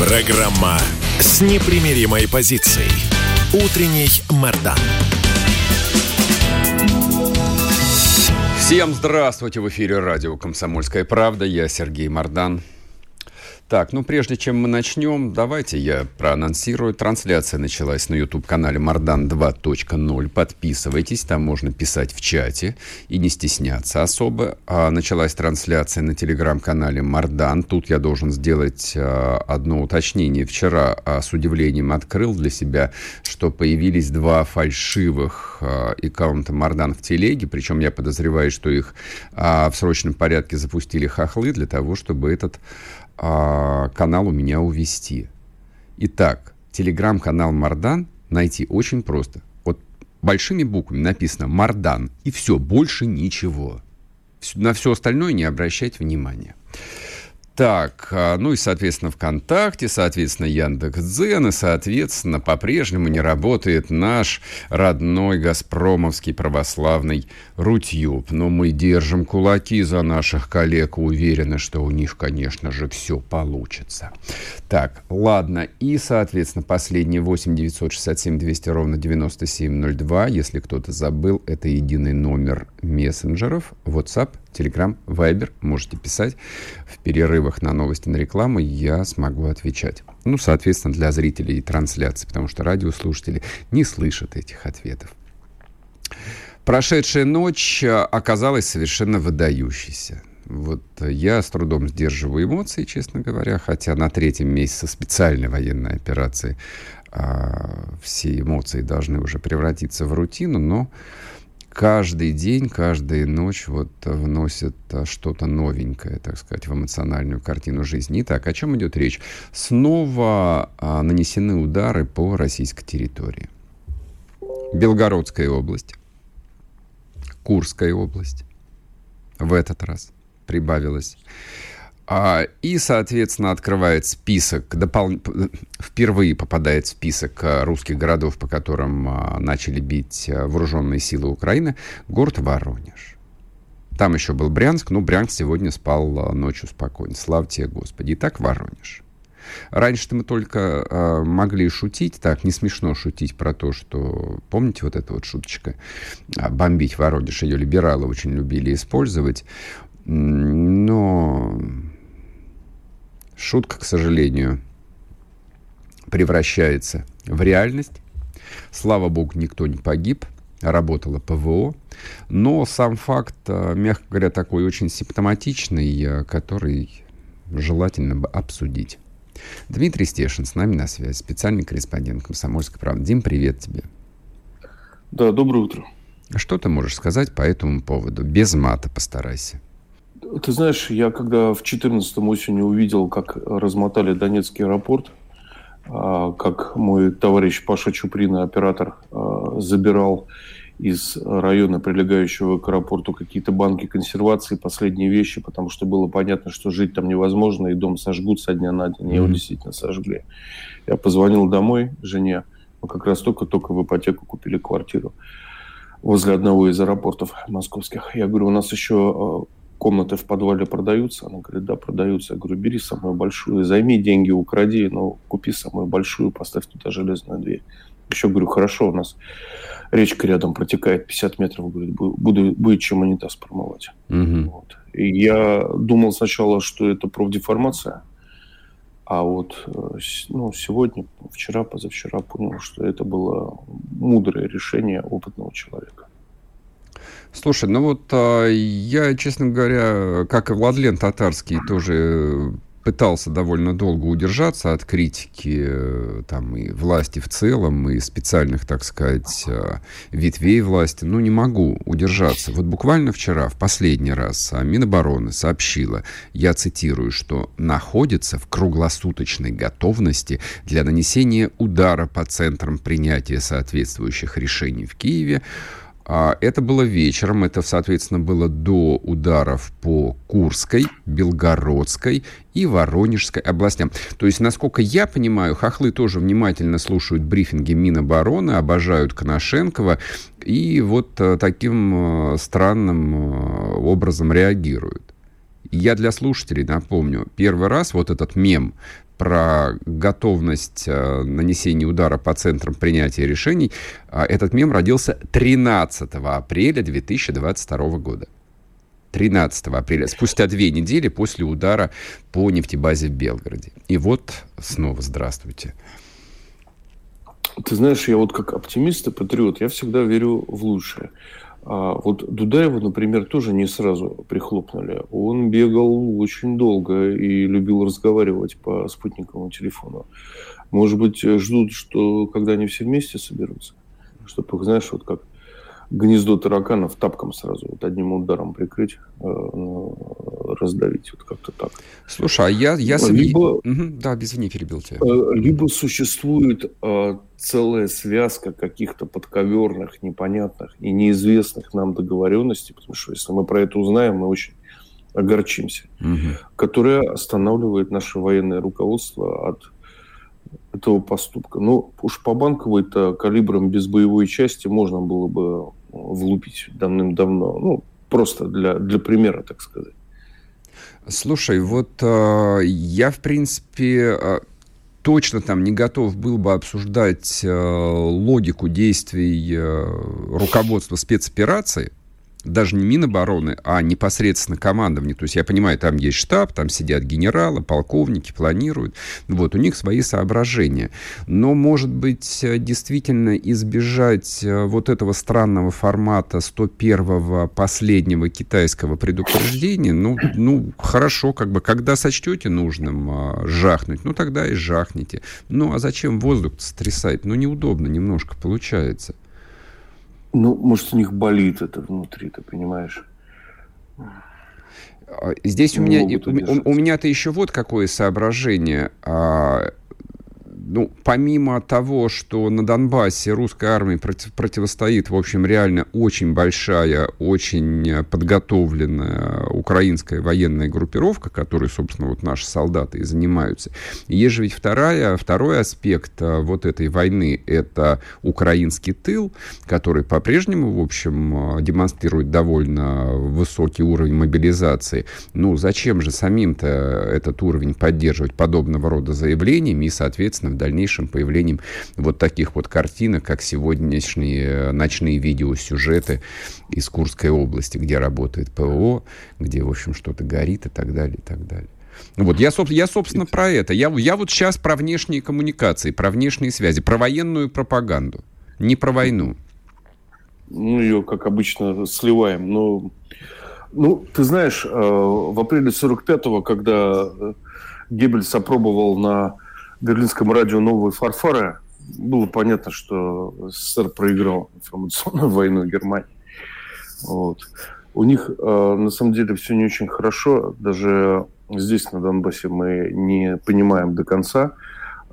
Программа с непримиримой позицией. Утренний Мордан. Всем здравствуйте! В эфире радио «Комсомольская правда». Я Сергей Мордан. Так, ну прежде чем мы начнем, давайте я проанонсирую. Трансляция началась на YouTube-канале Мардан 2.0. Подписывайтесь, там можно писать в чате и не стесняться особо. А началась трансляция на телеграм-канале Мардан. Тут я должен сделать а, одно уточнение. Вчера а, с удивлением открыл для себя, что появились два фальшивых а, аккаунта Мардан в телеге. Причем я подозреваю, что их а, в срочном порядке запустили хохлы для того, чтобы этот а, канал у меня увести. Итак, телеграм-канал Мардан найти очень просто. Вот большими буквами написано Мардан, и все, больше ничего. На все остальное не обращать внимания. Так, а, ну и, соответственно, ВКонтакте, соответственно, Яндекс.Дзен, и, соответственно, по-прежнему не работает наш родной газпромовский православный Рутюб. Но мы держим кулаки за наших коллег, уверены, что у них, конечно же, все получится. Так, ладно, и, соответственно, последний 8 967 200 ровно 9702, если кто-то забыл, это единый номер мессенджеров, WhatsApp, Telegram, Viber, можете писать в перерывах на новости, на рекламу я смогу отвечать. Ну, соответственно, для зрителей трансляции, потому что радиослушатели не слышат этих ответов. Прошедшая ночь э, оказалась совершенно выдающейся. Вот я с трудом сдерживаю эмоции, честно говоря, хотя на третьем месяце специальной военной операции а, все эмоции должны уже превратиться в рутину, но каждый день, каждая ночь вот вносит а, что-то новенькое, так сказать, в эмоциональную картину жизни. Итак, о чем идет речь? Снова а, нанесены удары по российской территории. Белгородская область, Курская область в этот раз прибавилась. А, и, соответственно, открывает список, допол... впервые попадает в список а, русских городов, по которым а, начали бить вооруженные силы Украины, город Воронеж. Там еще был Брянск, но Брянск сегодня спал ночью спокойно. Слава тебе, Господи. Итак, Воронеж. Раньше-то мы только э, могли шутить, так, не смешно шутить про то, что, помните вот эта вот шуточка, бомбить Воронеж, ее либералы очень любили использовать, но шутка, к сожалению, превращается в реальность. Слава богу, никто не погиб, работало ПВО. Но сам факт, э, мягко говоря, такой очень симптоматичный, э, который желательно бы обсудить. Дмитрий Стешин с нами на связи, специальный корреспондент «Комсомольской правды». Дим, привет тебе. Да, доброе утро. Что ты можешь сказать по этому поводу? Без мата постарайся. Ты знаешь, я когда в 2014 осенью увидел, как размотали Донецкий аэропорт, а, как мой товарищ Паша Чуприн, оператор, а, забирал из района, прилегающего к аэропорту, какие-то банки консервации, последние вещи, потому что было понятно, что жить там невозможно, и дом сожгут со дня на день. Его действительно сожгли. Я позвонил домой жене, мы как раз только-только в ипотеку купили квартиру возле одного из аэропортов московских. Я говорю, у нас еще а, комнаты в подвале продаются? Она говорит, да, продаются. Я говорю, бери самую большую, займи деньги, укради, но купи самую большую, поставь туда железную дверь. Еще говорю, хорошо, у нас речка рядом протекает 50 метров, говорит, буду, будет чем унитаз промывать. Угу. Вот. И я думал сначала, что это профдеформация, а вот э, ну, сегодня, вчера, позавчера понял, что это было мудрое решение опытного человека. Слушай, ну вот а, я, честно говоря, как и Владлен Татарский, тоже пытался довольно долго удержаться от критики э, там, и власти в целом, и специальных, так сказать, э, ветвей власти. Но не могу удержаться. Вот буквально вчера, в последний раз, а, Минобороны сообщила, я цитирую, что находится в круглосуточной готовности для нанесения удара по центрам принятия соответствующих решений в Киеве, а, это было вечером, это, соответственно, было до ударов по Курской, Белгородской и Воронежской областям. То есть, насколько я понимаю, хохлы тоже внимательно слушают брифинги Минобороны, обожают Коношенкова и вот э, таким э, странным э, образом реагируют. Я для слушателей напомню, первый раз вот этот мем про готовность э, нанесения удара по центрам принятия решений, э, этот мем родился 13 апреля 2022 года. 13 апреля, спустя две недели после удара по нефтебазе в Белгороде. И вот снова здравствуйте. Ты знаешь, я вот как оптимист и патриот, я всегда верю в лучшее. А вот Дудаева, например, тоже не сразу прихлопнули. Он бегал очень долго и любил разговаривать по спутниковому телефону. Может быть, ждут, что когда они все вместе соберутся, чтобы, знаешь, вот как гнездо тараканов тапком сразу вот одним ударом прикрыть, э, ну, раздавить, вот как-то так. Слушай, а я... я либо, угу, да, без вини перебил тебя. Э, либо существует э, целая связка каких-то подковерных, непонятных и неизвестных нам договоренностей, потому что если мы про это узнаем, мы очень огорчимся, угу. которая останавливает наше военное руководство от этого поступка. Ну, уж по банковой-то калибром без боевой части можно было бы влупить давным-давно. Ну, просто для, для примера, так сказать. Слушай, вот э, я, в принципе, э, точно там не готов был бы обсуждать э, логику действий э, руководства спецоперации, даже не Минобороны, а непосредственно командование. То есть я понимаю, там есть штаб, там сидят генералы, полковники, планируют. Вот, у них свои соображения. Но, может быть, действительно избежать э, вот этого странного формата 101-го последнего китайского предупреждения, ну, ну, хорошо, как бы, когда сочтете нужным а, жахнуть, ну, тогда и жахните. Ну, а зачем воздух стрясать? Ну, неудобно немножко получается. Ну, может, у них болит это внутри, ты понимаешь? А, здесь у меня, у, у меня-то еще вот какое соображение. А, ну, помимо того, что на Донбассе русской армии против, противостоит, в общем, реально очень большая, очень подготовленная украинская военная группировка, которой, собственно, вот наши солдаты и занимаются. Есть же ведь вторая, второй аспект а, вот этой войны – это украинский тыл, который по-прежнему, в общем, а, демонстрирует довольно высокий уровень мобилизации. Ну, зачем же самим-то этот уровень поддерживать подобного рода заявлениями и, соответственно, дальнейшим появлением вот таких вот картинок, как сегодняшние э, ночные видеосюжеты из Курской области, где работает ПО, где, в общем, что-то горит и так далее, и так далее. Ну вот, я, я, собственно, про это. Я, я вот сейчас про внешние коммуникации, про внешние связи, про военную пропаганду, не про войну. Ну, ее, как обычно, сливаем. Но, ну, ты знаешь, э, в апреле 45-го, когда э, Геббельс опробовал на берлинском радио «Новые фарфары» было понятно, что СССР проиграл информационную войну Германии. Вот. У них, э, на самом деле, все не очень хорошо. Даже здесь, на Донбассе, мы не понимаем до конца,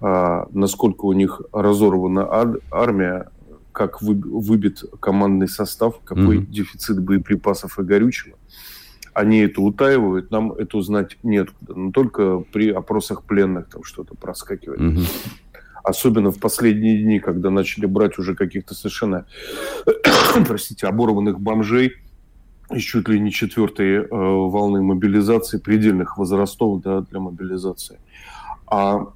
э, насколько у них разорвана ад- армия, как вы- выбит командный состав, какой mm-hmm. дефицит боеприпасов и горючего они это утаивают, нам это узнать неоткуда. Но только при опросах пленных там что-то проскакивает. Угу. Особенно в последние дни, когда начали брать уже каких-то совершенно, простите, оборванных бомжей из чуть ли не четвертой э, волны мобилизации, предельных возрастов да, для мобилизации. А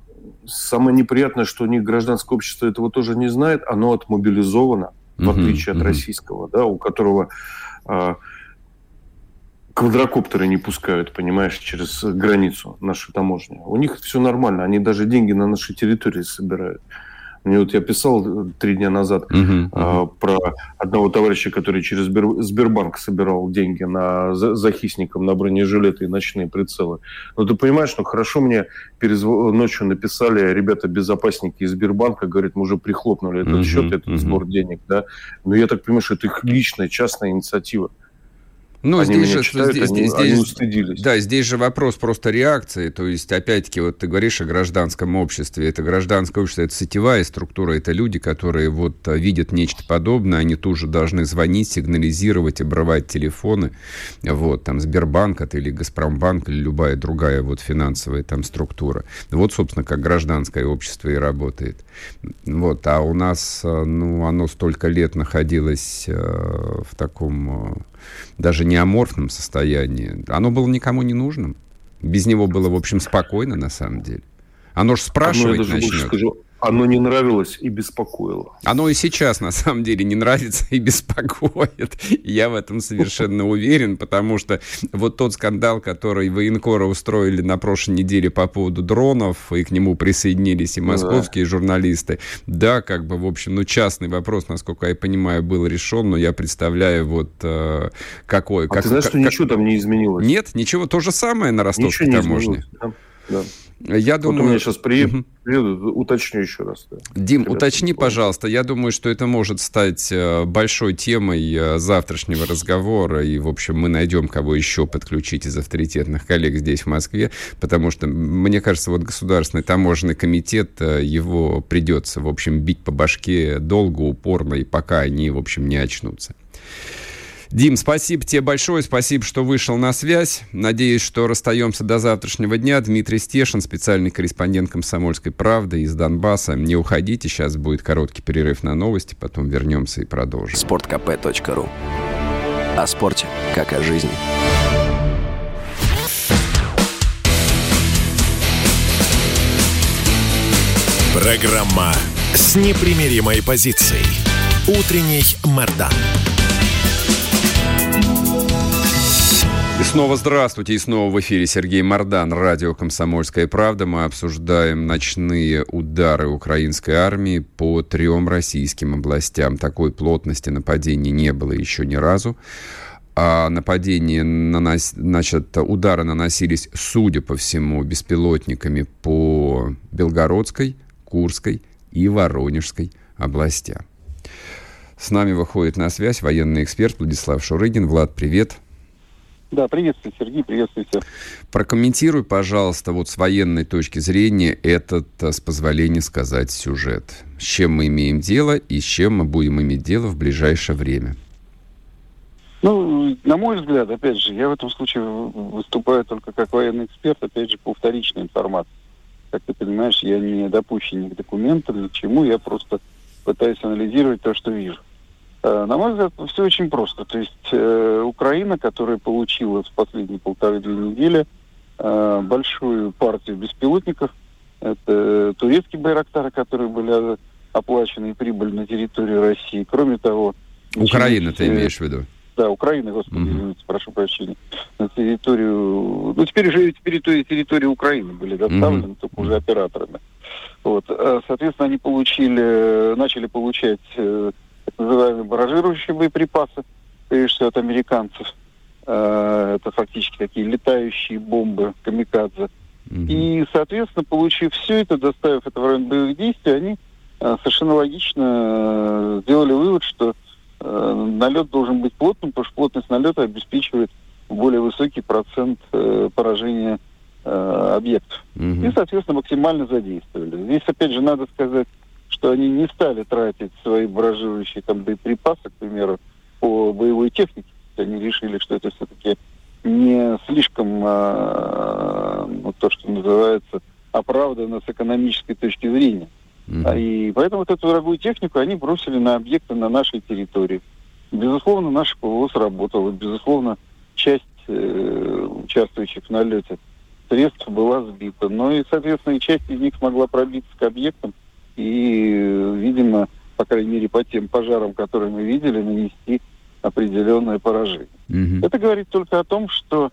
самое неприятное, что у них гражданское общество этого тоже не знает, оно отмобилизовано, в отличие от российского, да, у которого э, квадрокоптеры не пускают, понимаешь, через границу нашу таможню. У них все нормально, они даже деньги на нашей территории собирают. Мне вот я писал э, три дня назад uh-huh, uh-huh. про одного товарища, который через Сбер, Сбербанк собирал деньги на за, захисникам на бронежилеты и ночные прицелы. Но ты понимаешь, ну хорошо мне перез... ночью написали ребята-безопасники из Сбербанка, говорят, мы уже прихлопнули этот uh-huh, счет, этот uh-huh. сбор денег, да. Но я так понимаю, что это их личная частная инициатива. Ну, они здесь же, читают, здесь, они, здесь, они устыдились. Да, здесь же вопрос просто реакции. То есть, опять-таки, вот ты говоришь о гражданском обществе. Это гражданское общество, это сетевая структура, это люди, которые вот а, видят нечто подобное, они тоже должны звонить, сигнализировать, обрывать телефоны. Вот, там, Сбербанк это или Газпромбанк, или любая другая вот финансовая там структура. Вот, собственно, как гражданское общество и работает. Вот, а у нас, а, ну, оно столько лет находилось э, в таком даже не аморфном состоянии, оно было никому не нужным. Без него было, в общем, спокойно на самом деле. Оно же спрашивать Оно, начнет. Скажу, оно не нравилось и беспокоило. Оно и сейчас, на самом деле, не нравится и беспокоит. Я в этом совершенно уверен, потому что вот тот скандал, который военкоры устроили на прошлой неделе по поводу дронов, и к нему присоединились и московские да. журналисты, да, как бы, в общем, ну, частный вопрос, насколько я понимаю, был решен, но я представляю вот э, какой... А как, ты знаешь, как, что ничего там не изменилось? Нет, ничего, то же самое на ростовской таможне. Да. Да. Я вот думаю... у меня сейчас приедут, угу. уточню еще раз. Да. Дим, Когда уточни, пожалуйста. Я думаю, что это может стать э, большой темой э, завтрашнего разговора. И, в общем, мы найдем, кого еще подключить из авторитетных коллег здесь, в Москве. Потому что, мне кажется, вот Государственный таможенный комитет, э, его придется, в общем, бить по башке долго, упорно, и пока они, в общем, не очнутся. Дим, спасибо тебе большое, спасибо, что вышел на связь. Надеюсь, что расстаемся до завтрашнего дня. Дмитрий Стешин, специальный корреспондент «Комсомольской правды» из Донбасса. Не уходите, сейчас будет короткий перерыв на новости, потом вернемся и продолжим. Спорткп.ру О спорте, как о жизни. Программа с непримиримой позицией. Утренний Мордан. И снова здравствуйте, и снова в эфире Сергей Мордан, радио «Комсомольская правда». Мы обсуждаем ночные удары украинской армии по трем российским областям. Такой плотности нападений не было еще ни разу. А нападения, нанос... значит, удары наносились, судя по всему, беспилотниками по Белгородской, Курской и Воронежской областям. С нами выходит на связь военный эксперт Владислав Шурыгин. Влад, привет. Да, приветствую, Сергей, приветствую всех. Прокомментируй, пожалуйста, вот с военной точки зрения этот, э, с позволения сказать, сюжет. С чем мы имеем дело и с чем мы будем иметь дело в ближайшее время? Ну, на мой взгляд, опять же, я в этом случае выступаю только как военный эксперт, опять же, по вторичной информации. Как ты понимаешь, я не допущен ни к документам, ни к чему, я просто пытаюсь анализировать то, что вижу. Э, на мой взгляд, все очень просто. То есть э, Украина, которая получила в последние полторы-две недели э, большую партию беспилотников, это турецкие байрактары, которые были оплачены и прибыли на территорию России. Кроме того... Украина ты имеешь в виду? Да, Украина, господи, угу. извините, прошу прощения. На территорию... Ну, теперь уже территории, территории Украины были доставлены, угу. только уже операторами. Вот. Соответственно, они получили, начали получать называемые баражирующие боеприпасы, прежде всего от американцев. Э, это фактически такие летающие бомбы камикадзе. Mm-hmm. И, соответственно, получив все это, доставив это в район боевых действий, они э, совершенно логично э, сделали вывод, что налет должен быть плотным, потому что плотность налета обеспечивает более высокий процент поражения объектов. И, соответственно, максимально задействовали. Здесь, опять же, надо сказать, что они не стали тратить свои баражирующие там боеприпасы, к примеру, по боевой технике. Они решили, что это все-таки не слишком а, ну, то, что называется, оправданно с экономической точки зрения. Mm-hmm. И поэтому вот эту дорогую технику они бросили на объекты на нашей территории. Безусловно, наша ПВО сработала. Безусловно, часть э, участвующих в налете средств была сбита. Но и, соответственно, и часть из них смогла пробиться к объектам и, видимо, по крайней мере, по тем пожарам, которые мы видели, нанести определенное поражение. Mm-hmm. Это говорит только о том, что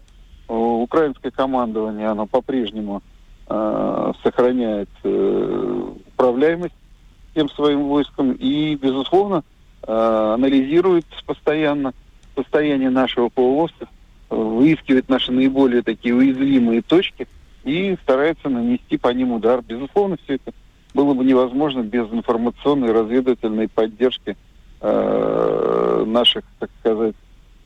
э, украинское командование, оно по-прежнему э, сохраняет э, управляемость всем своим войскам и, безусловно, э, анализирует постоянно состояние нашего полуострова, выискивает наши наиболее такие уязвимые точки и старается нанести по ним удар. Безусловно, все это было бы невозможно без информационной разведывательной поддержки э, наших, так сказать,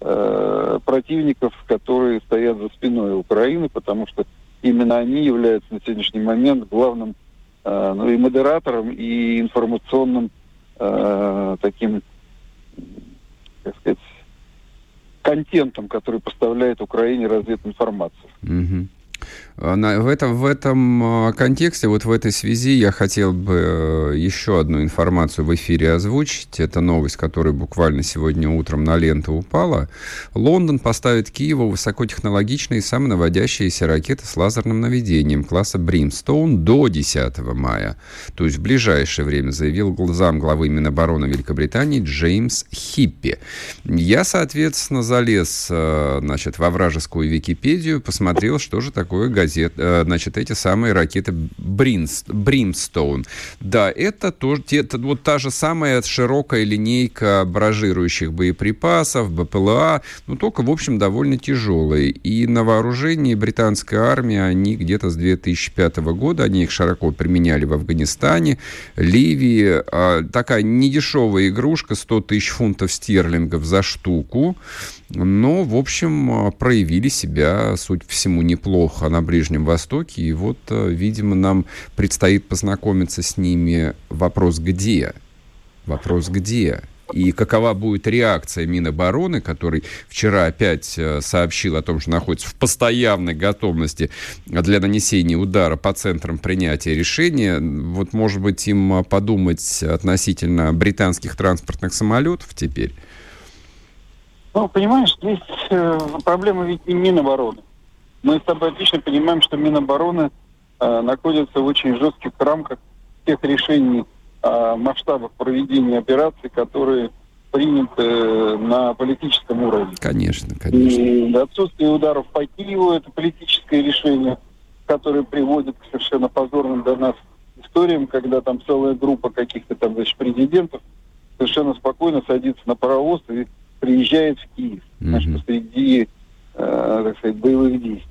э, противников, которые стоят за спиной Украины, потому что именно они являются на сегодняшний момент главным э, ну, и модератором, и информационным э, таким, как сказать, контентом, который поставляет Украине развединформацию. Mm-hmm. А, в этом, в этом а, контексте, вот в этой связи я хотел бы э, еще одну информацию в эфире озвучить. Это новость, которая буквально сегодня утром на ленту упала. Лондон поставит Киеву высокотехнологичные самонаводящиеся ракеты с лазерным наведением класса Brimstone до 10 мая. То есть в ближайшее время, заявил зам главы Минобороны Великобритании Джеймс Хиппи. Я, соответственно, залез э, значит, во вражескую Википедию, посмотрел, что же такое газет, э, значит, эти самые ракеты Бринст, Бримстоун. Да, это тоже, это вот та же самая широкая линейка баражирующих боеприпасов, БПЛА, ну, только, в общем, довольно тяжелые. И на вооружении британской армии они где-то с 2005 года, они их широко применяли в Афганистане, Ливии. А, такая недешевая игрушка, 100 тысяч фунтов стерлингов за штуку. Но, в общем, проявили себя, суть всему, неплохо на Ближнем Востоке. И вот, э, видимо, нам предстоит познакомиться с ними. Вопрос где? Вопрос где? И какова будет реакция Минобороны, который вчера опять э, сообщил о том, что находится в постоянной готовности для нанесения удара по центрам принятия решения. Вот, может быть, им подумать относительно британских транспортных самолетов теперь? Ну, понимаешь, здесь э, проблема ведь не Минобороны. Мы с тобой отлично понимаем, что Минобороны э, находится в очень жестких рамках тех решений о масштабах проведения операций, которые приняты э, на политическом уровне. Конечно, конечно. И отсутствие ударов по Киеву – это политическое решение, которое приводит к совершенно позорным для нас историям, когда там целая группа каких-то там, значит, президентов совершенно спокойно садится на паровоз и приезжает в Киев, mm-hmm. значит, посреди, э, так сказать, боевых действий.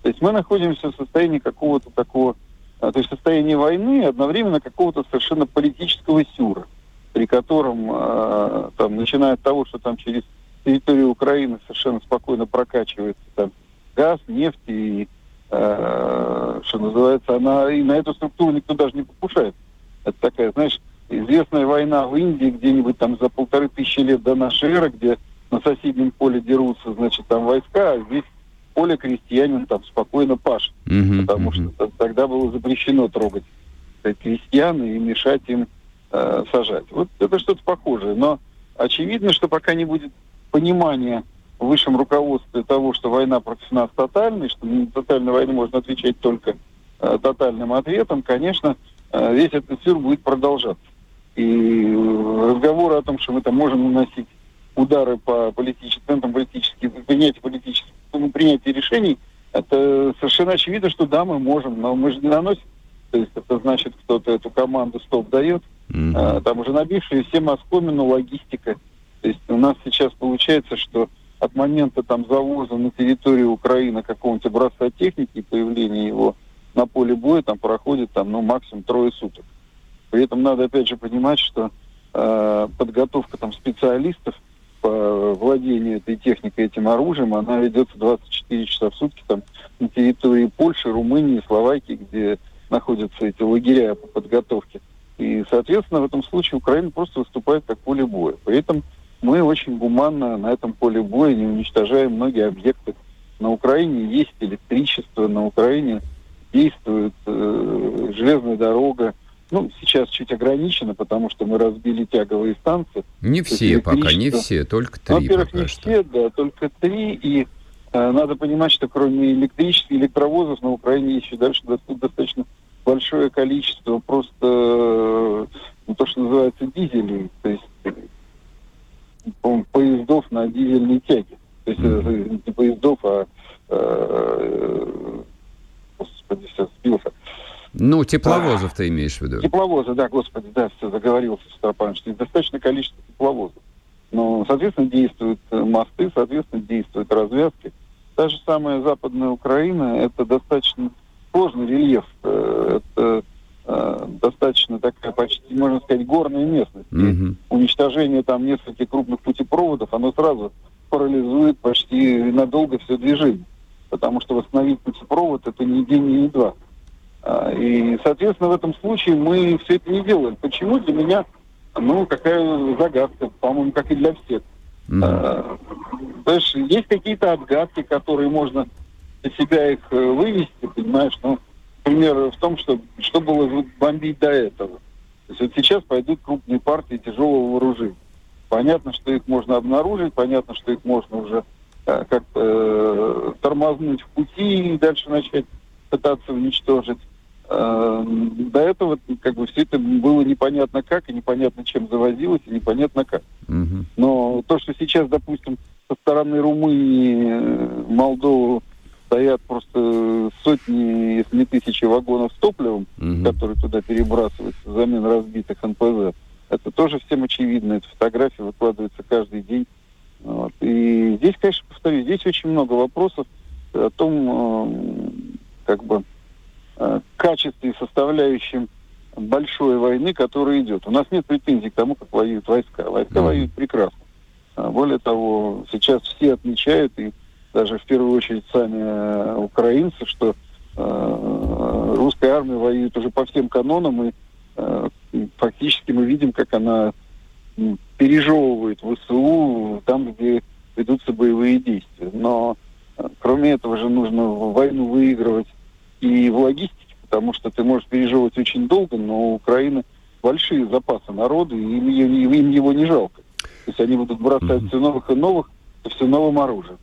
То есть мы находимся в состоянии какого-то такого, а, то есть состоянии войны, одновременно какого-то совершенно политического сюра, при котором, э, там, начиная от того, что там через территорию Украины совершенно спокойно прокачивается там газ, нефть и, э, что называется, она и на эту структуру никто даже не покушает. Это такая, знаешь, известная война в Индии где-нибудь там за полторы тысячи лет до нашей эры, где на соседнем поле дерутся, значит, там войска, а здесь поле крестьянин там спокойно пашет, mm-hmm, потому mm-hmm. что тогда было запрещено трогать крестьян и мешать им э, сажать. Вот это что-то похожее. Но очевидно, что пока не будет понимания в высшем руководстве того, что война против нас тотальная, что на тотальную войну можно отвечать только э, тотальным ответом, конечно, э, весь этот сюр будет продолжаться. И разговоры о том, что мы там можем наносить удары по политическим, центрам политических, принятие политических, ну, принятие решений, это совершенно очевидно, что да, мы можем, но мы же не наносим. То есть это значит, кто-то эту команду стоп дает. Mm-hmm. А, там уже набившие все оскомину логистика. То есть у нас сейчас получается, что от момента там завоза на территорию Украины какого-нибудь образца техники и появления его на поле боя там проходит там, ну, максимум трое суток. При этом надо опять же понимать, что э, подготовка там специалистов – по владению этой техникой, этим оружием, она ведется 24 часа в сутки там на территории Польши, Румынии, Словакии, где находятся эти лагеря по подготовке. И, соответственно, в этом случае Украина просто выступает как поле боя. При этом мы очень гуманно на этом поле боя не уничтожаем многие объекты. На Украине есть электричество, на Украине действует э, железная дорога, ну, сейчас чуть ограничено, потому что мы разбили тяговые станции. Не все пока, не все, только три Во-первых, не что. все, да, только три. И э, надо понимать, что кроме электрических электровозов на Украине еще дальше достаточно большое количество просто, э, ну, то, что называется, дизелей. То есть поездов на дизельной тяге. То есть mm-hmm. А Ну, тепловозов ты имеешь в виду? Тепловозы, да, господи, да, все, заговорился Стропан, что достаточно количество тепловозов. Но, соответственно, действуют э, мосты, соответственно, действуют развязки. Та же самая Западная Украина, это достаточно сложный рельеф. Э, это э, достаточно такая почти, можно сказать, горная местность. Mm-hmm. уничтожение там нескольких крупных путепроводов, оно сразу парализует почти надолго все движение. Потому что восстановить путепровод это не день, не два. А, и, соответственно, в этом случае мы все это не делаем. Почему для меня, ну, какая загадка, по-моему, как и для всех. Mm-hmm. Знаешь, есть какие-то отгадки, которые можно для себя их э, вывести, понимаешь, ну, пример в том, что что было бомбить до этого. То есть вот сейчас пойдут крупные партии тяжелого вооружения. Понятно, что их можно обнаружить, понятно, что их можно уже э, как-то э, тормознуть в пути и дальше начать пытаться уничтожить. Э, до этого как бы все это было непонятно как, и непонятно чем завозилось, и непонятно как. Угу. Но то, что сейчас, допустим, со стороны Румынии, э, Молдовы стоят просто сотни, если не тысячи вагонов с топливом, угу. которые туда перебрасываются взамен разбитых НПЗ, это тоже всем очевидно. Эта фотография выкладывается каждый день. Вот. И здесь, конечно, повторюсь, здесь очень много вопросов о том, э, как бы, качестве и составляющем большой войны, которая идет. У нас нет претензий к тому, как воюют войска. Войска mm воюют прекрасно. А более того, сейчас все отмечают, и даже в первую очередь сами э, украинцы, что э, русская армия воюет уже по всем канонам, и э, фактически мы видим, как она пережевывает ВСУ там, где ведутся боевые действия. Но э, кроме этого же нужно войну выигрывать и в логистике, потому что ты можешь переживать очень долго, но у Украины большие запасы народа, и им, им его не жалко. То есть они будут бросать mm-hmm. все новых и новых, все новым оружием.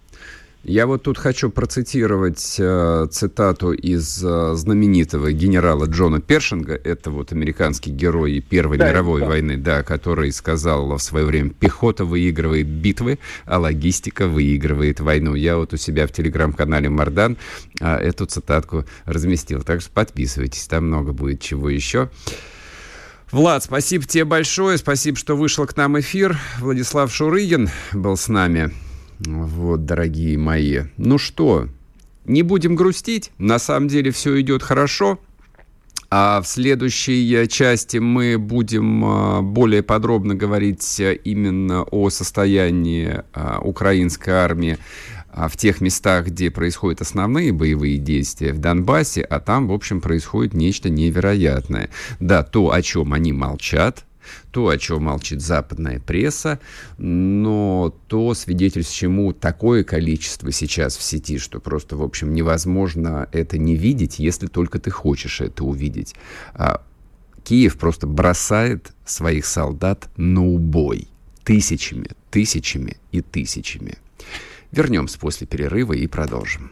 Я вот тут хочу процитировать э, цитату из э, знаменитого генерала Джона Першинга, это вот американский герой Первой да, мировой да. войны, да, который сказал в свое время, пехота выигрывает битвы, а логистика выигрывает войну. Я вот у себя в телеграм-канале Мардан э, эту цитатку разместил, так что подписывайтесь, там много будет чего еще. Влад, спасибо тебе большое, спасибо, что вышел к нам эфир. Владислав Шурыгин был с нами. Вот, дорогие мои. Ну что, не будем грустить. На самом деле все идет хорошо. А в следующей части мы будем а, более подробно говорить именно о состоянии украинской армии а, в тех местах, где происходят основные боевые действия в Донбассе, а там, в общем, происходит нечто невероятное. Да, то, о чем они молчат, то, о чем молчит западная пресса, но то, свидетельств чему такое количество сейчас в сети, что просто, в общем, невозможно это не видеть, если только ты хочешь это увидеть. А Киев просто бросает своих солдат на убой тысячами, тысячами и тысячами. Вернемся после перерыва и продолжим.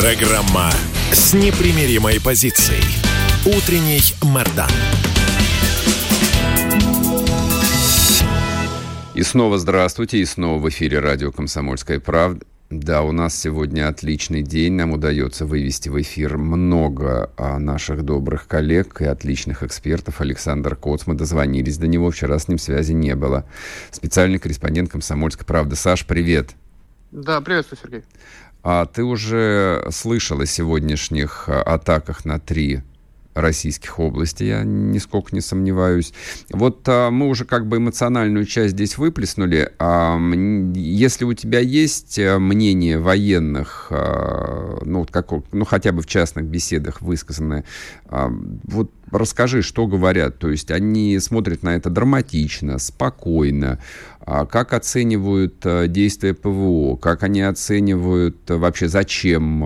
Программа с непримиримой позицией. Утренний Мордан. И снова здравствуйте, и снова в эфире радио «Комсомольская правда». Да, у нас сегодня отличный день. Нам удается вывести в эфир много а, наших добрых коллег и отличных экспертов. Александр Коц, мы дозвонились до него. Вчера с ним связи не было. Специальный корреспондент «Комсомольской правды». Саш, привет. Да, приветствую, Сергей. А ты уже слышал о сегодняшних а, атаках на три российских областей, я нисколько не сомневаюсь. Вот а, мы уже как бы эмоциональную часть здесь выплеснули. А, если у тебя есть э, мнение военных, а, ну, вот как, ну, хотя бы в частных беседах высказанное, а, вот расскажи, что говорят. То есть они смотрят на это драматично, спокойно. А как оценивают а, действия ПВО? Как они оценивают а, вообще, зачем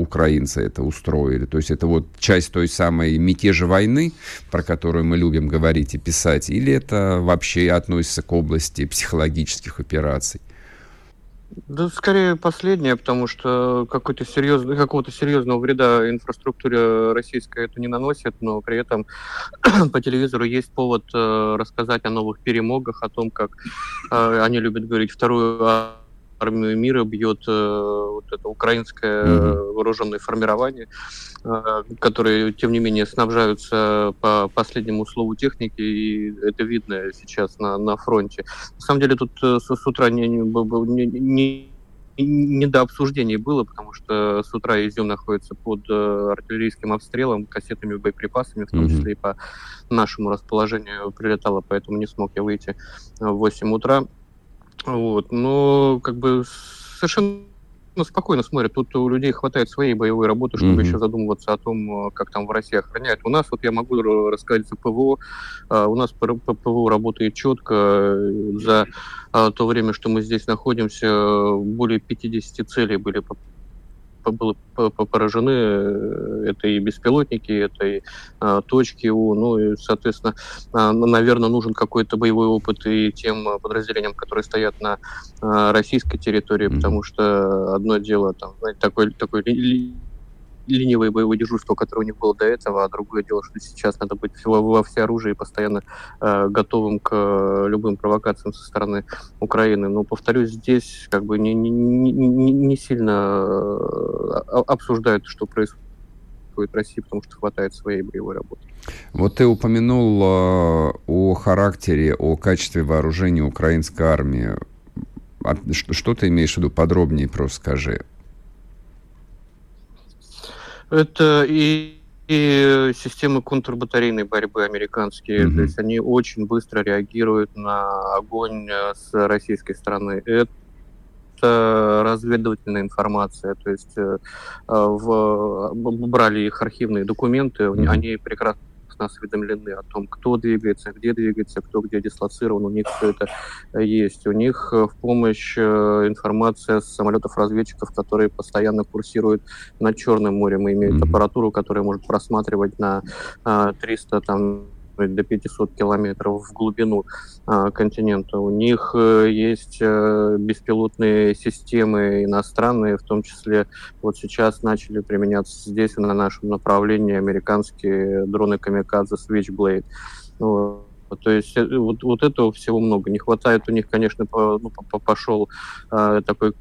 украинцы это устроили? То есть это вот часть той самой мятежи войны, про которую мы любим говорить и писать, или это вообще относится к области психологических операций? Да, скорее последнее, потому что какой-то серьезный, какого-то серьезного вреда инфраструктуре российской это не наносит, но при этом по телевизору есть повод э, рассказать о новых перемогах, о том, как э, они любят говорить вторую армию мира бьет э, вот это украинское mm-hmm. вооруженное формирование, э, которые, тем не менее, снабжаются по последнему слову техники, и это видно сейчас на, на фронте. На самом деле тут э, с, с утра не, не, не не до обсуждений было, потому что с утра Изюм находится под артиллерийским обстрелом, кассетными боеприпасами, в том mm-hmm. числе и по нашему расположению прилетало, поэтому не смог я выйти в 8 утра. Вот, но как бы совершенно спокойно смотрят. Тут у людей хватает своей боевой работы, чтобы mm-hmm. еще задумываться о том, как там в России охраняют. У нас, вот я могу рассказать за ПВО, а, у нас ПВО работает четко. За а, то время, что мы здесь находимся, более 50 целей были было поражены. Э, это и беспилотники, это и а, точки У. Ну и, соответственно, а, наверное, нужен какой-то боевой опыт и тем подразделениям, которые стоят на а, российской территории, mm-hmm. потому что одно дело, там, знаете, такой, такой ленивое боевое дежурство, которое у них было до этого, а другое дело, что сейчас надо быть во, во всеоружии постоянно э, готовым к э, любым провокациям со стороны Украины. Но, повторюсь, здесь как бы не, не, не, не сильно э, обсуждают, что происходит в России, потому что хватает своей боевой работы. Вот ты упомянул э, о характере, о качестве вооружения украинской армии. А что, что ты имеешь в виду? Подробнее просто скажи. Это и, и системы контрбатарейной борьбы американские. Mm-hmm. То есть они очень быстро реагируют на огонь э, с российской стороны. Это разведывательная информация, то есть э, в, брали их архивные документы, mm-hmm. они прекрасно прекрасно осведомлены о том, кто двигается, где двигается, кто где дислоцирован. У них все это есть. У них э, в помощь э, информация с самолетов-разведчиков, которые постоянно курсируют над Черным морем и имеют аппаратуру, которая может просматривать на 300 а, там до 500 километров в глубину а, континента. У них а, есть а, беспилотные системы иностранные, в том числе вот сейчас начали применяться здесь на нашем направлении американские дроны Камикадзе Switchblade. Ну, то есть э, вот, вот этого всего много. Не хватает у них, конечно, по, ну, по, пошел э, такой э,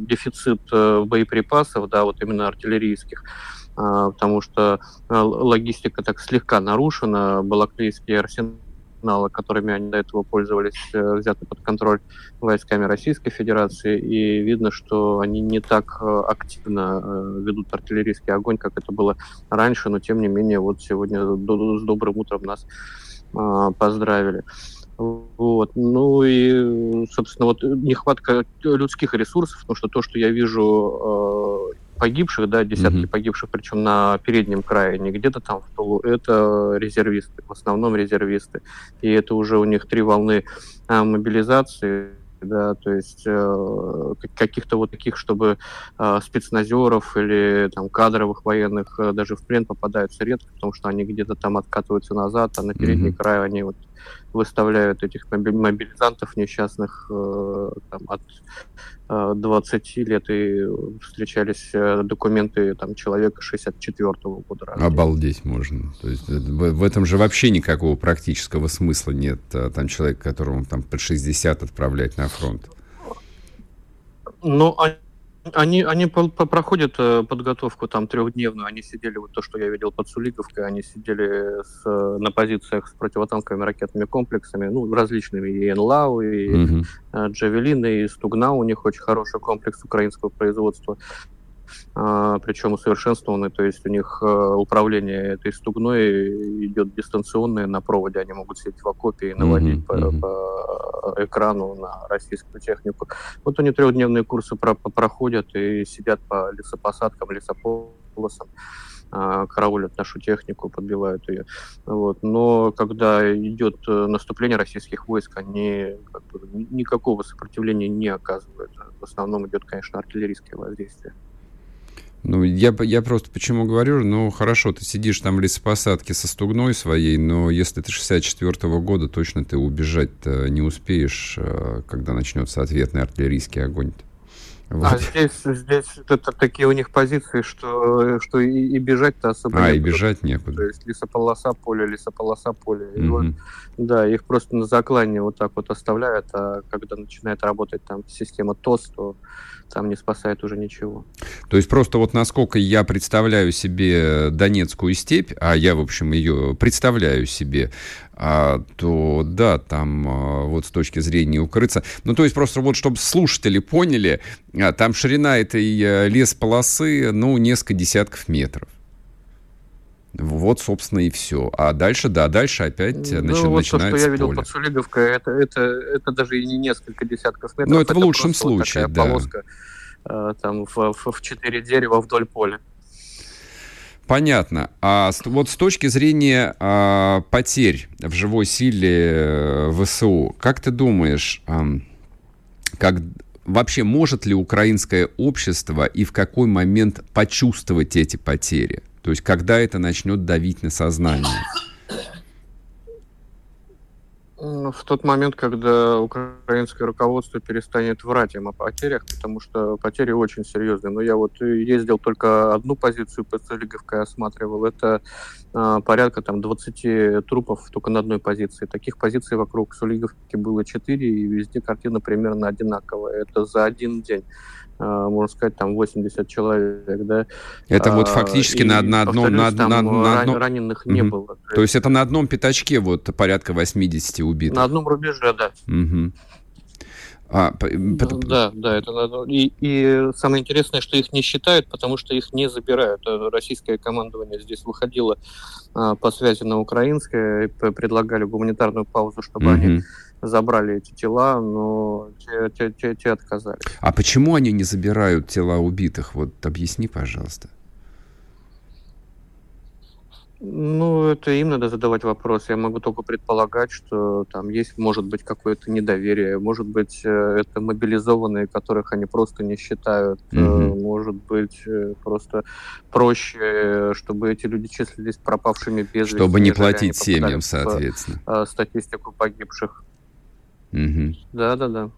дефицит э, боеприпасов, да, вот именно артиллерийских. А, потому что а, логистика так слегка нарушена, балаклейские арсеналы, которыми они до этого пользовались, э, взяты под контроль войсками Российской Федерации, и видно, что они не так э, активно э, ведут артиллерийский огонь, как это было раньше, но тем не менее вот сегодня с добрым утром нас а, поздравили. Вот. Ну и, собственно, вот нехватка людских ресурсов, потому что то, что я вижу погибших, да, десятки mm-hmm. погибших, причем на переднем крае, не где-то там в полу, это резервисты, в основном резервисты. И это уже у них три волны а, мобилизации, да, то есть э, каких-то вот таких, чтобы э, спецназеров или там кадровых военных э, даже в плен попадаются редко, потому что они где-то там откатываются назад, а на передний mm-hmm. край они вот выставляют этих мобилизантов несчастных э, там, от 20 лет и встречались э, документы там, человека 64-го года рождения. Обалдеть можно. То есть в, в этом же вообще никакого практического смысла нет. А там человек, которому там под 60 отправлять на фронт. Ну, они они, они по, по, проходят э, подготовку там трехдневную. Они сидели, вот то, что я видел под Суликовкой, они сидели с, на позициях с противотанковыми ракетными комплексами, ну, различными, и НЛАУ, и mm-hmm. Джавелины, и Стугна у них очень хороший комплекс украинского производства. А, причем усовершенствованы, то есть у них а, управление этой стугной идет дистанционное на проводе, они могут сидеть в окопе и наводить mm-hmm. по, по экрану на российскую технику. Вот они трехдневные курсы про проходят и сидят по лесопосадкам, лесополосам а, караулят нашу технику, подбивают ее. Вот. Но когда идет э, наступление российских войск, они как бы, никакого сопротивления не оказывают. В основном идет, конечно, артиллерийское воздействие. Ну, я, я просто почему говорю, ну, хорошо, ты сидишь там в лесопосадке со стугной своей, но если ты 64 -го года, точно ты убежать не успеешь, э, когда начнется ответный артиллерийский огонь. -то. Вот. А здесь, здесь это такие у них позиции, что, что и, и бежать-то особо А, некуда. и бежать некуда. То есть лесополоса, поле, лесополоса, поле. Mm-hmm. И вот, да, их просто на заклане вот так вот оставляют, а когда начинает работать там система ТОС, то там не спасает уже ничего. То есть просто вот насколько я представляю себе Донецкую степь, а я, в общем, ее представляю себе, а, то да, там а, вот с точки зрения укрыться. Ну, то есть просто вот, чтобы слушатели поняли, а, там ширина этой э, лес-полосы, ну, несколько десятков метров. Вот, собственно, и все. А дальше, да, дальше опять ну, начи- вот начинается то, что я видел под Сулиговкой, это, это, это даже и не несколько десятков метров. Ну, это, это в лучшем случае, вот да. полоска э, там в, в, в четыре дерева вдоль поля. Понятно. А вот с точки зрения а, потерь в живой силе э, ВСУ, как ты думаешь, а, как вообще может ли украинское общество и в какой момент почувствовать эти потери? То есть когда это начнет давить на сознание? Ну, в тот момент, когда украинское руководство перестанет врать им о потерях, потому что потери очень серьезные. Но я вот ездил только одну позицию по Целиговкой осматривал. Это э, порядка там 20 трупов только на одной позиции. Таких позиций вокруг Сулиговки было 4, и везде картина примерно одинаковая. Это за один день. А, можно сказать, там 80 человек, да. Это вот а, фактически и, на, на одном... На, там на, на одном... раненых угу. не было. То есть... То есть это на одном пятачке вот порядка 80 убитых? На одном рубеже, да. Угу. А, да, да, это и, и самое интересное, что их не считают, потому что их не забирают. Э, российское командование здесь выходило а, по связи на украинское, предлагали гуманитарную паузу, чтобы угу. они забрали эти тела, но те, те, те, те отказались. А почему они не забирают тела убитых? Вот объясни, пожалуйста. Ну, это им надо задавать вопрос. Я могу только предполагать, что там есть, может быть, какое-то недоверие, может быть, э, это мобилизованные, которых они просто не считают, mm-hmm. может быть, э, просто проще, чтобы эти люди числились пропавшими без вести. Чтобы не платить семьям, соответственно. Статистику погибших. Угу. Да, да, да.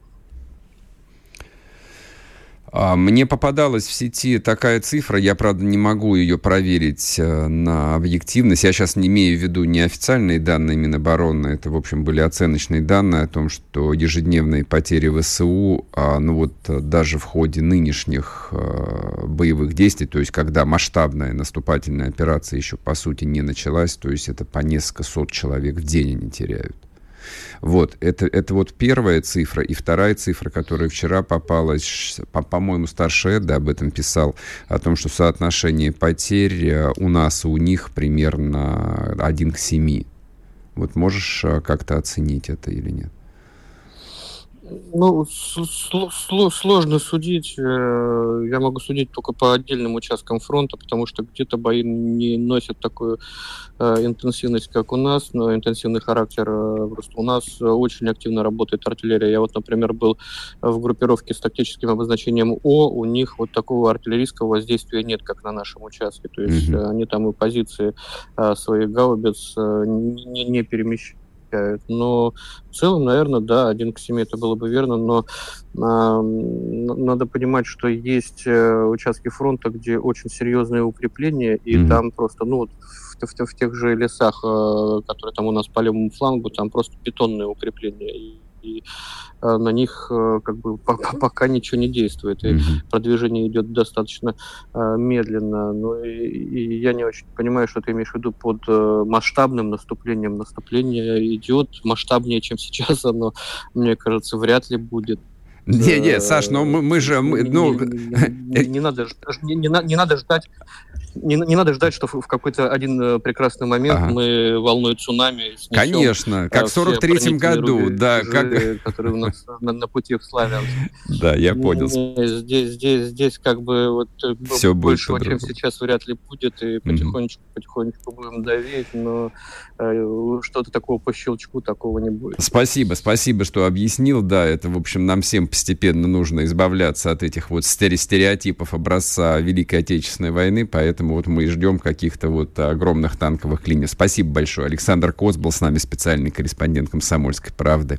Мне попадалась в сети такая цифра, я, правда, не могу ее проверить э, на объективность. Я сейчас не имею в виду неофициальные данные Минобороны, это, в общем, были оценочные данные о том, что ежедневные потери ВСУ, а, ну вот э, даже в ходе нынешних э, боевых действий, то есть когда масштабная наступательная операция еще, по сути, не началась, то есть это по несколько сот человек в день они теряют. Вот, это, это вот первая цифра. И вторая цифра, которая вчера попалась, по- по-моему, старший Эд об этом писал, о том, что соотношение потерь э, у нас и у них примерно 1 к 7. Вот можешь э, как-то оценить это или нет? Ну, сложно судить. Э, я могу судить только по отдельным участкам фронта, потому что где-то бои не носят такую э, интенсивность, как у нас, но интенсивный характер э, просто у нас очень активно работает артиллерия. Я вот, например, был в группировке с тактическим обозначением О, у них вот такого артиллерийского воздействия нет, как на нашем участке. То есть mm-hmm. они там и позиции своих гаубиц не, не перемещают впечатляют. Но в целом, наверное, да, один к семи это было бы верно, но э, надо понимать, что есть э, участки фронта, где очень серьезные укрепления, и mm-hmm. там просто, ну, в, в, в тех же лесах, э, которые там у нас по левому флангу, там просто бетонные укрепления и э, на них э, как бы пока ничего не действует, и продвижение идет достаточно э, медленно. Но и, и я не очень понимаю, что ты имеешь в виду под масштабным наступлением. Наступление идет масштабнее, чем сейчас оно, мне кажется, вряд ли будет. Не, не, Саш, но мы, мы же, мы, ну, не, не, не надо, не, не, не надо ждать не, не надо ждать, что в, какой-то один э, прекрасный момент ага. мы волной цунами снесем, Конечно, как в 43-м году, да, как... которые у нас на, на пути в Славянск. Да, я понял. Здесь, здесь, здесь как бы вот Все больше, чем сейчас вряд ли будет, и потихонечку, потихонечку будем давить, но что-то такого по щелчку такого не будет. Спасибо, спасибо, что объяснил, да, это, в общем, нам всем постепенно нужно избавляться от этих вот стереотипов образца Великой Отечественной войны, поэтому вот мы ждем каких-то вот огромных танковых линий. Спасибо большое. Александр Коц был с нами специальный корреспондент «Комсомольской правды».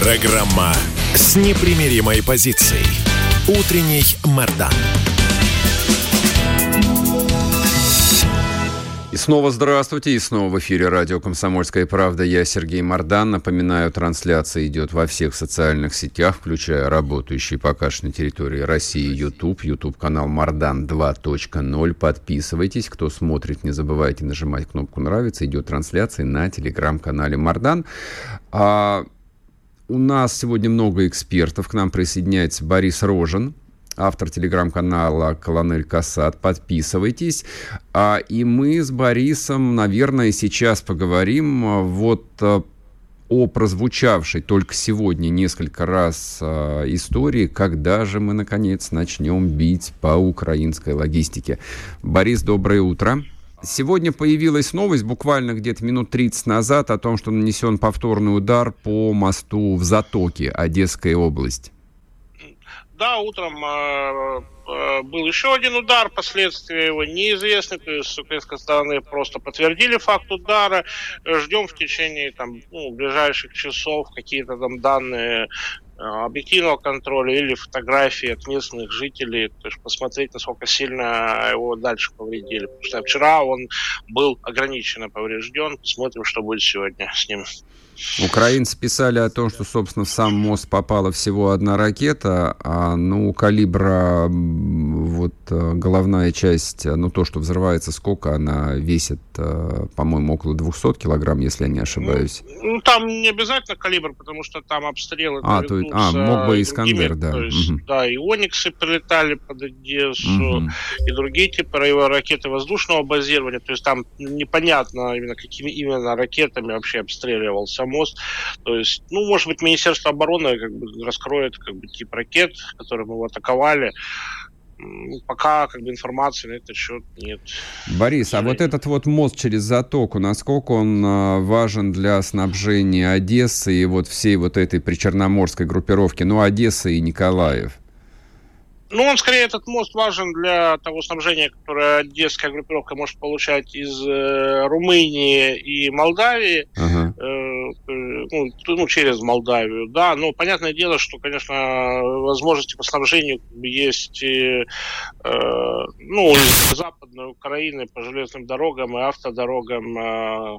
Программа с непримиримой позицией. Утренний Мордан. снова здравствуйте, и снова в эфире радио «Комсомольская правда». Я Сергей Мордан. Напоминаю, трансляция идет во всех социальных сетях, включая работающий пока что на территории России YouTube, YouTube-канал «Мордан 2.0». Подписывайтесь. Кто смотрит, не забывайте нажимать кнопку «Нравится». Идет трансляция на телеграм-канале «Мордан». А у нас сегодня много экспертов. К нам присоединяется Борис Рожин, автор телеграм-канала «Колонель Касат». Подписывайтесь. А, и мы с Борисом, наверное, сейчас поговорим а, вот а, о прозвучавшей только сегодня несколько раз э, истории, когда же мы, наконец, начнем бить по украинской логистике. Борис, доброе утро. Сегодня появилась новость, буквально где-то минут 30 назад, о том, что нанесен повторный удар по мосту в Затоке, Одесская область. Да, утром э, э, был еще один удар, последствия его неизвестны, то есть с украинской стороны просто подтвердили факт удара, ждем в течение там, ну, ближайших часов какие-то там данные объективного контроля или фотографии от местных жителей, то есть посмотреть, насколько сильно его дальше повредили. Потому что вчера он был ограниченно поврежден. Смотрим, что будет сегодня с ним. Украинцы писали о том, что, собственно, в сам мост попала всего одна ракета, а ну, калибра вот э, головная часть, ну, то, что взрывается, сколько она весит, э, по-моему, около 200 килограмм, если я не ошибаюсь. Ну, ну там не обязательно калибр, потому что там обстрелы А, то, а мог бы Искандер, да. То есть, угу. Да, и Ониксы прилетали под Одессу, угу. и другие типы ракеты воздушного базирования, то есть там непонятно именно какими именно ракетами вообще обстреливался мост. То есть, ну, может быть, Министерство обороны как бы раскроет как бы тип ракет, которые мы его атаковали. Пока как бы информации на этот счет нет. Борис, а вот этот вот мост через затоку, насколько он э, важен для снабжения Одессы и вот всей вот этой причерноморской группировки, ну, Одесса и Николаев? Ну, он скорее этот мост важен для того снабжения, которое одесская группировка может получать из э, Румынии и Молдавии, uh-huh. э, ну, ну, через Молдавию, да. Но понятное дело, что, конечно, возможности по снабжению есть, и, э, ну, из Западной Украины по железным дорогам и автодорогам э,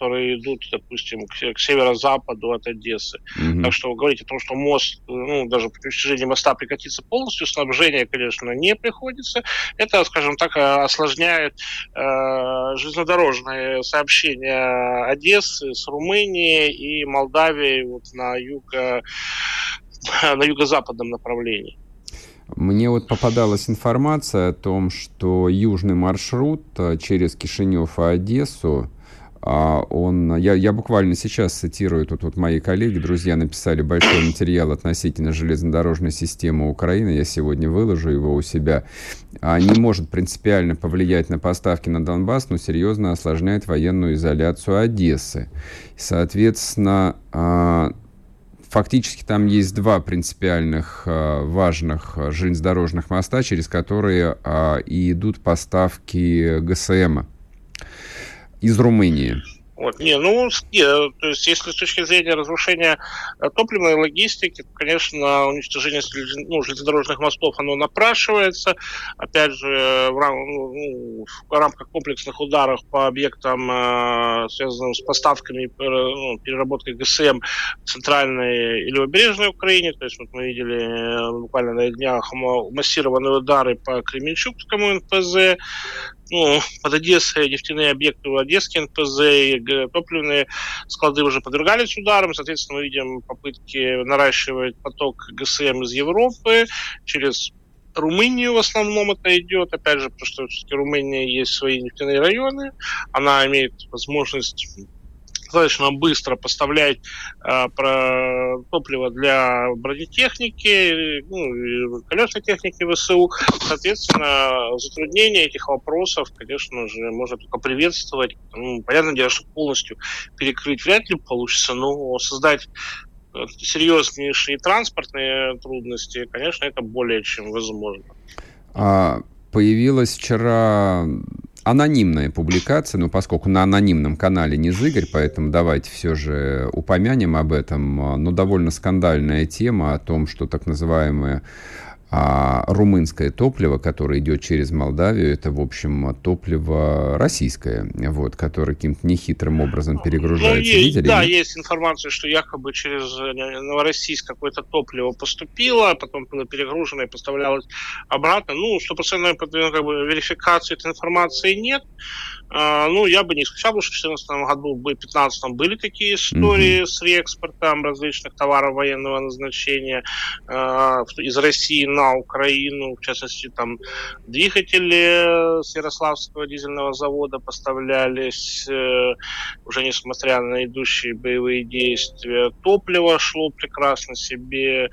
которые идут, допустим, к, к северо-западу от Одессы. Mm-hmm. Так что говорить о том, что мост, ну, даже при достижении моста прекратится полностью, снабжение, конечно, не приходится. Это, скажем так, осложняет э, железнодорожное сообщение Одессы с Румынией и Молдавией вот на юго на юго-западном направлении. Мне вот попадалась информация о том, что южный маршрут э, через Кишинев и Одессу он, я, я буквально сейчас цитирую, тут вот мои коллеги, друзья написали большой материал относительно железнодорожной системы Украины, я сегодня выложу его у себя, а не может принципиально повлиять на поставки на Донбасс, но серьезно осложняет военную изоляцию Одессы. Соответственно, а, фактически там есть два принципиальных а, важных железнодорожных моста, через которые и идут поставки ГСМа из Румынии. Вот. Не, ну, не, то есть, если с точки зрения разрушения э, топливной логистики, то, конечно, уничтожение ну, железнодорожных мостов, оно напрашивается. Опять же, в, рам, ну, в рамках комплексных ударов по объектам, э, связанным с поставками ну, переработкой ГСМ в центральной или левобережной Украине. То есть, вот мы видели э, буквально на днях массированные удары по Кременчугскому НПЗ, ну, под Одессой нефтяные объекты в Одесский НПЗ и топливные склады уже подвергались ударам. Соответственно, мы видим попытки наращивать поток ГСМ из Европы через Румынию в основном это идет, опять же, потому что все-таки Румыния есть свои нефтяные районы, она имеет возможность достаточно быстро поставлять э, про топливо для бронетехники, ну, колесной техники ВСУ. Соответственно, затруднение этих вопросов, конечно же, можно только приветствовать. Ну, понятное дело, что полностью перекрыть вряд ли получится, но создать серьезнейшие транспортные трудности, конечно, это более чем возможно. А, появилась вчера анонимная публикация, но поскольку на анонимном канале не Зыгорь, поэтому давайте все же упомянем об этом. Но довольно скандальная тема о том, что так называемые а румынское топливо, которое идет через Молдавию, это, в общем, топливо российское, вот, которое каким-то нехитрым образом ну, перегружается. Ну, есть, Видели? Да, есть информация, что якобы через э, Новороссийск какое-то топливо поступило, а потом было перегружено и поставлялось обратно. Ну, стопроцентной как бы, верификации этой информации нет. А, ну, я бы не исключал, что в 2014 году, в 2015 были такие истории mm-hmm. с реэкспортом различных товаров военного назначения э, из России на Украину, в частности, там двигатели с Ярославского дизельного завода поставлялись, э, уже несмотря на идущие боевые действия. Топливо шло прекрасно себе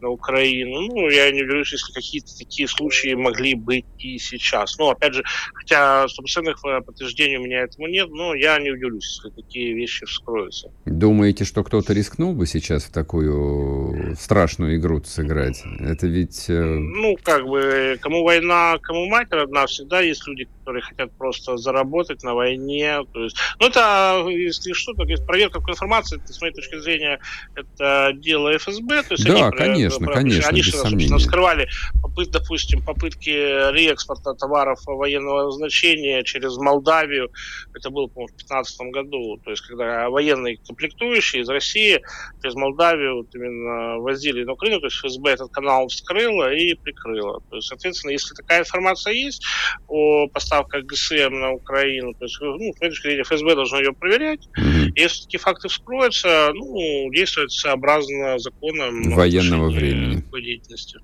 на Украину. Ну, я не удивлюсь, если какие-то такие случаи могли быть и сейчас. Ну, опять же, хотя стопроцентных подтверждений у меня этому нет, но я не удивлюсь, если такие вещи вскроются. Думаете, что кто-то рискнул бы сейчас в такую страшную игру сыграть? Это ведь... Э, ну, как бы, кому война, кому мать родна, всегда есть люди, которые хотят просто заработать на войне. То есть, ну, это, если что, так есть проверка информации, это, с моей точки зрения, это дело ФСБ. То есть да, они, конечно, про, конечно, Они, без собственно, скрывали, попыт, допустим, попытки реэкспорта товаров военного значения через Молдавию. Это было, по-моему, в 2015 году. То есть, когда военные комплектующие из России через Молдавию вот именно возили на Украину, то есть ФСБ этот канал вскрыла и прикрыла. То есть, соответственно, если такая информация есть о поставке поставка ГСМ на Украину. То есть, ну, с точки зрения ФСБ должно ее проверять. Если такие факты вскроются, ну, действовать сообразно законам военного времени. Деятельности.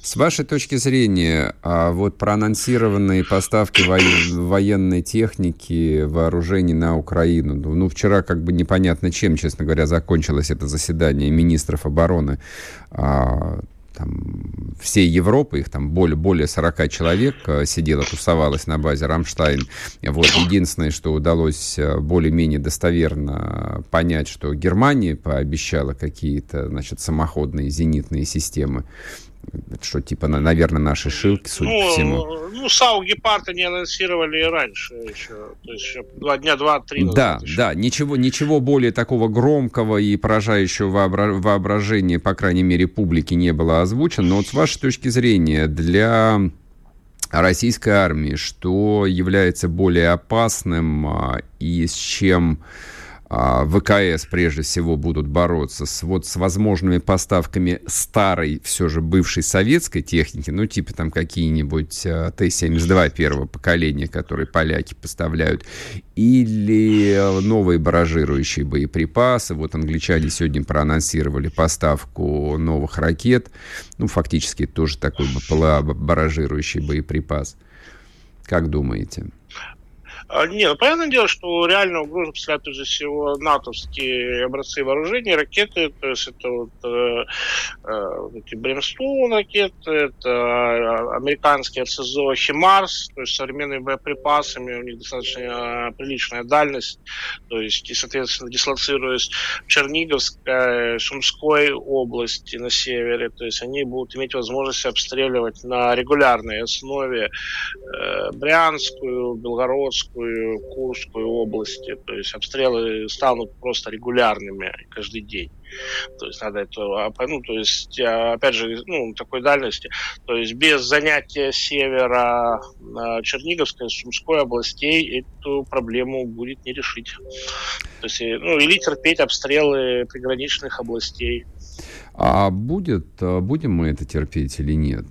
С вашей точки зрения, а вот проанонсированные поставки военной техники, вооружений на Украину, ну, ну, вчера как бы непонятно чем, честно говоря, закончилось это заседание министров обороны. А, там, всей Европы, их там более, более 40 человек э, сидело, тусовалось на базе «Рамштайн». Вот, единственное, что удалось э, более-менее достоверно понять, что Германия пообещала какие-то, значит, самоходные зенитные системы что, типа, наверное, наши шилки, судя ну, по всему. Ну, САУ Гепард они анонсировали раньше еще. То есть еще два дня, два-три Да, еще. да, ничего, ничего более такого громкого и поражающего воображения, по крайней мере, публики не было озвучено. Но вот с вашей точки зрения, для российской армии, что является более опасным а, и с чем ВКС прежде всего будут бороться с, вот, с возможными поставками старой, все же бывшей советской техники, ну, типа там какие-нибудь а, Т-72 первого поколения, которые поляки поставляют, или новые баражирующие боеприпасы. Вот англичане сегодня проанонсировали поставку новых ракет. Ну, фактически тоже такой баражирующий боеприпас. Как думаете? А, не, ну, понятное дело, что реально угрозу представляют прежде всего натовские образцы вооружений, ракеты, то есть это вот э, э, эти Бримстоун ракеты, это э, американские РСЗО Химарс, то есть современные боеприпасами, у них достаточно приличная дальность, то есть и, соответственно, дислоцируясь в Черниговской, Сумской области на севере, то есть они будут иметь возможность обстреливать на регулярной основе э, Брянскую, Белгородскую, Брянскую, Курскую области. То есть обстрелы станут просто регулярными каждый день. То есть надо это, а, ну, то есть, а, опять же, ну, такой дальности. То есть без занятия севера а, Черниговской, Сумской областей эту проблему будет не решить. То есть, ну, или терпеть обстрелы приграничных областей. А будет, будем мы это терпеть или нет?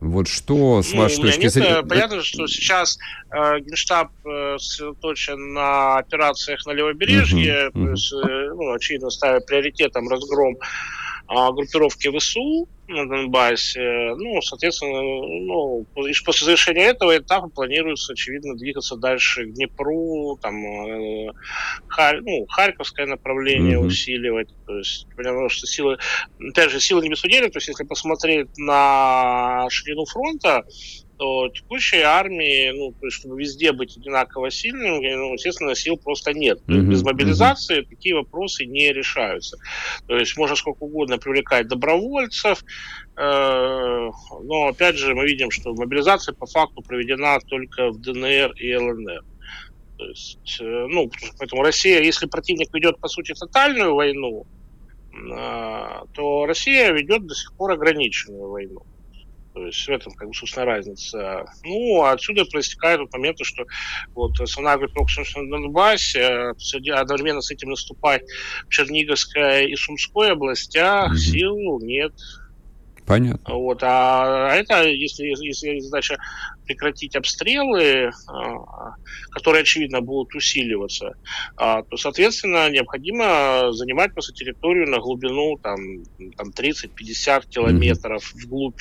Вот что, с ну, вашей точки зрения... Понятно, что сейчас э, Генштаб э, сосредоточен на операциях на левобережье, uh-huh, uh-huh. есть, э, ну, очевидно, ставя приоритетом разгром а, группировки ВСУ на Донбассе. Ну, соответственно, ну, после завершения этого этапа планируется, очевидно, двигаться дальше к Днепру, там, э, Хар, ну, Харьковское направление mm-hmm. усиливать. То есть, потому что силы, опять же, силы не беспредельны. То есть, если посмотреть на ширину фронта, то текущей армии, ну, то есть, чтобы везде быть одинаково сильным, ну, естественно, сил просто нет. Mm-hmm. Без мобилизации mm-hmm. такие вопросы не решаются. То есть можно сколько угодно привлекать добровольцев, э, но, опять же, мы видим, что мобилизация по факту проведена только в ДНР и ЛНР. То есть, э, ну, поэтому Россия, если противник ведет, по сути, тотальную войну, э, то Россия ведет до сих пор ограниченную войну. То есть в этом, как бы, собственно, разница. Ну, отсюда проистекает вот моменты, что вот основная группировка на Донбассе, одновременно с этим наступать в Черниговской и Сумской областях, mm-hmm. сил нет. Понятно. Вот, а это, если, если задача прекратить обстрелы, а, которые, очевидно, будут усиливаться, а, то, соответственно, необходимо занимать просто территорию на глубину там, там 30-50 километров mm-hmm. вглубь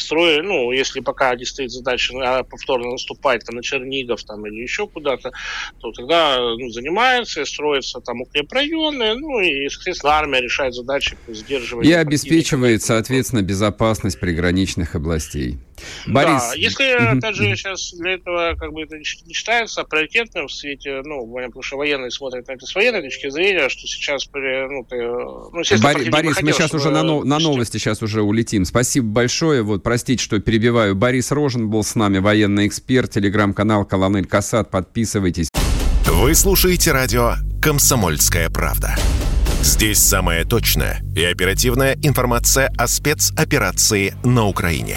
строя, ну, если пока не стоит задача ну, повторно наступать там, на Чернигов там, или еще куда-то, то тогда ну, занимается, строятся там укрепрайоны, ну, и, соответственно, армия решает задачи по сдерживанию. И обеспечивает, соответственно, безопасность приграничных областей. Борис. Да, если, опять же, сейчас для этого как бы это не считается приоритетным в свете, ну, потому что военные смотрят на это с военной точки зрения, что сейчас, ну, ты, ну, Борис, Борис мы сейчас уже на, на новости сейчас уже улетим. Спасибо большое. Вот, простите, что перебиваю. Борис Рожен был с нами, военный эксперт, телеграм-канал Колонель Касат. Подписывайтесь. Вы слушаете радио «Комсомольская правда». Здесь самая точная и оперативная информация о спецоперации на Украине.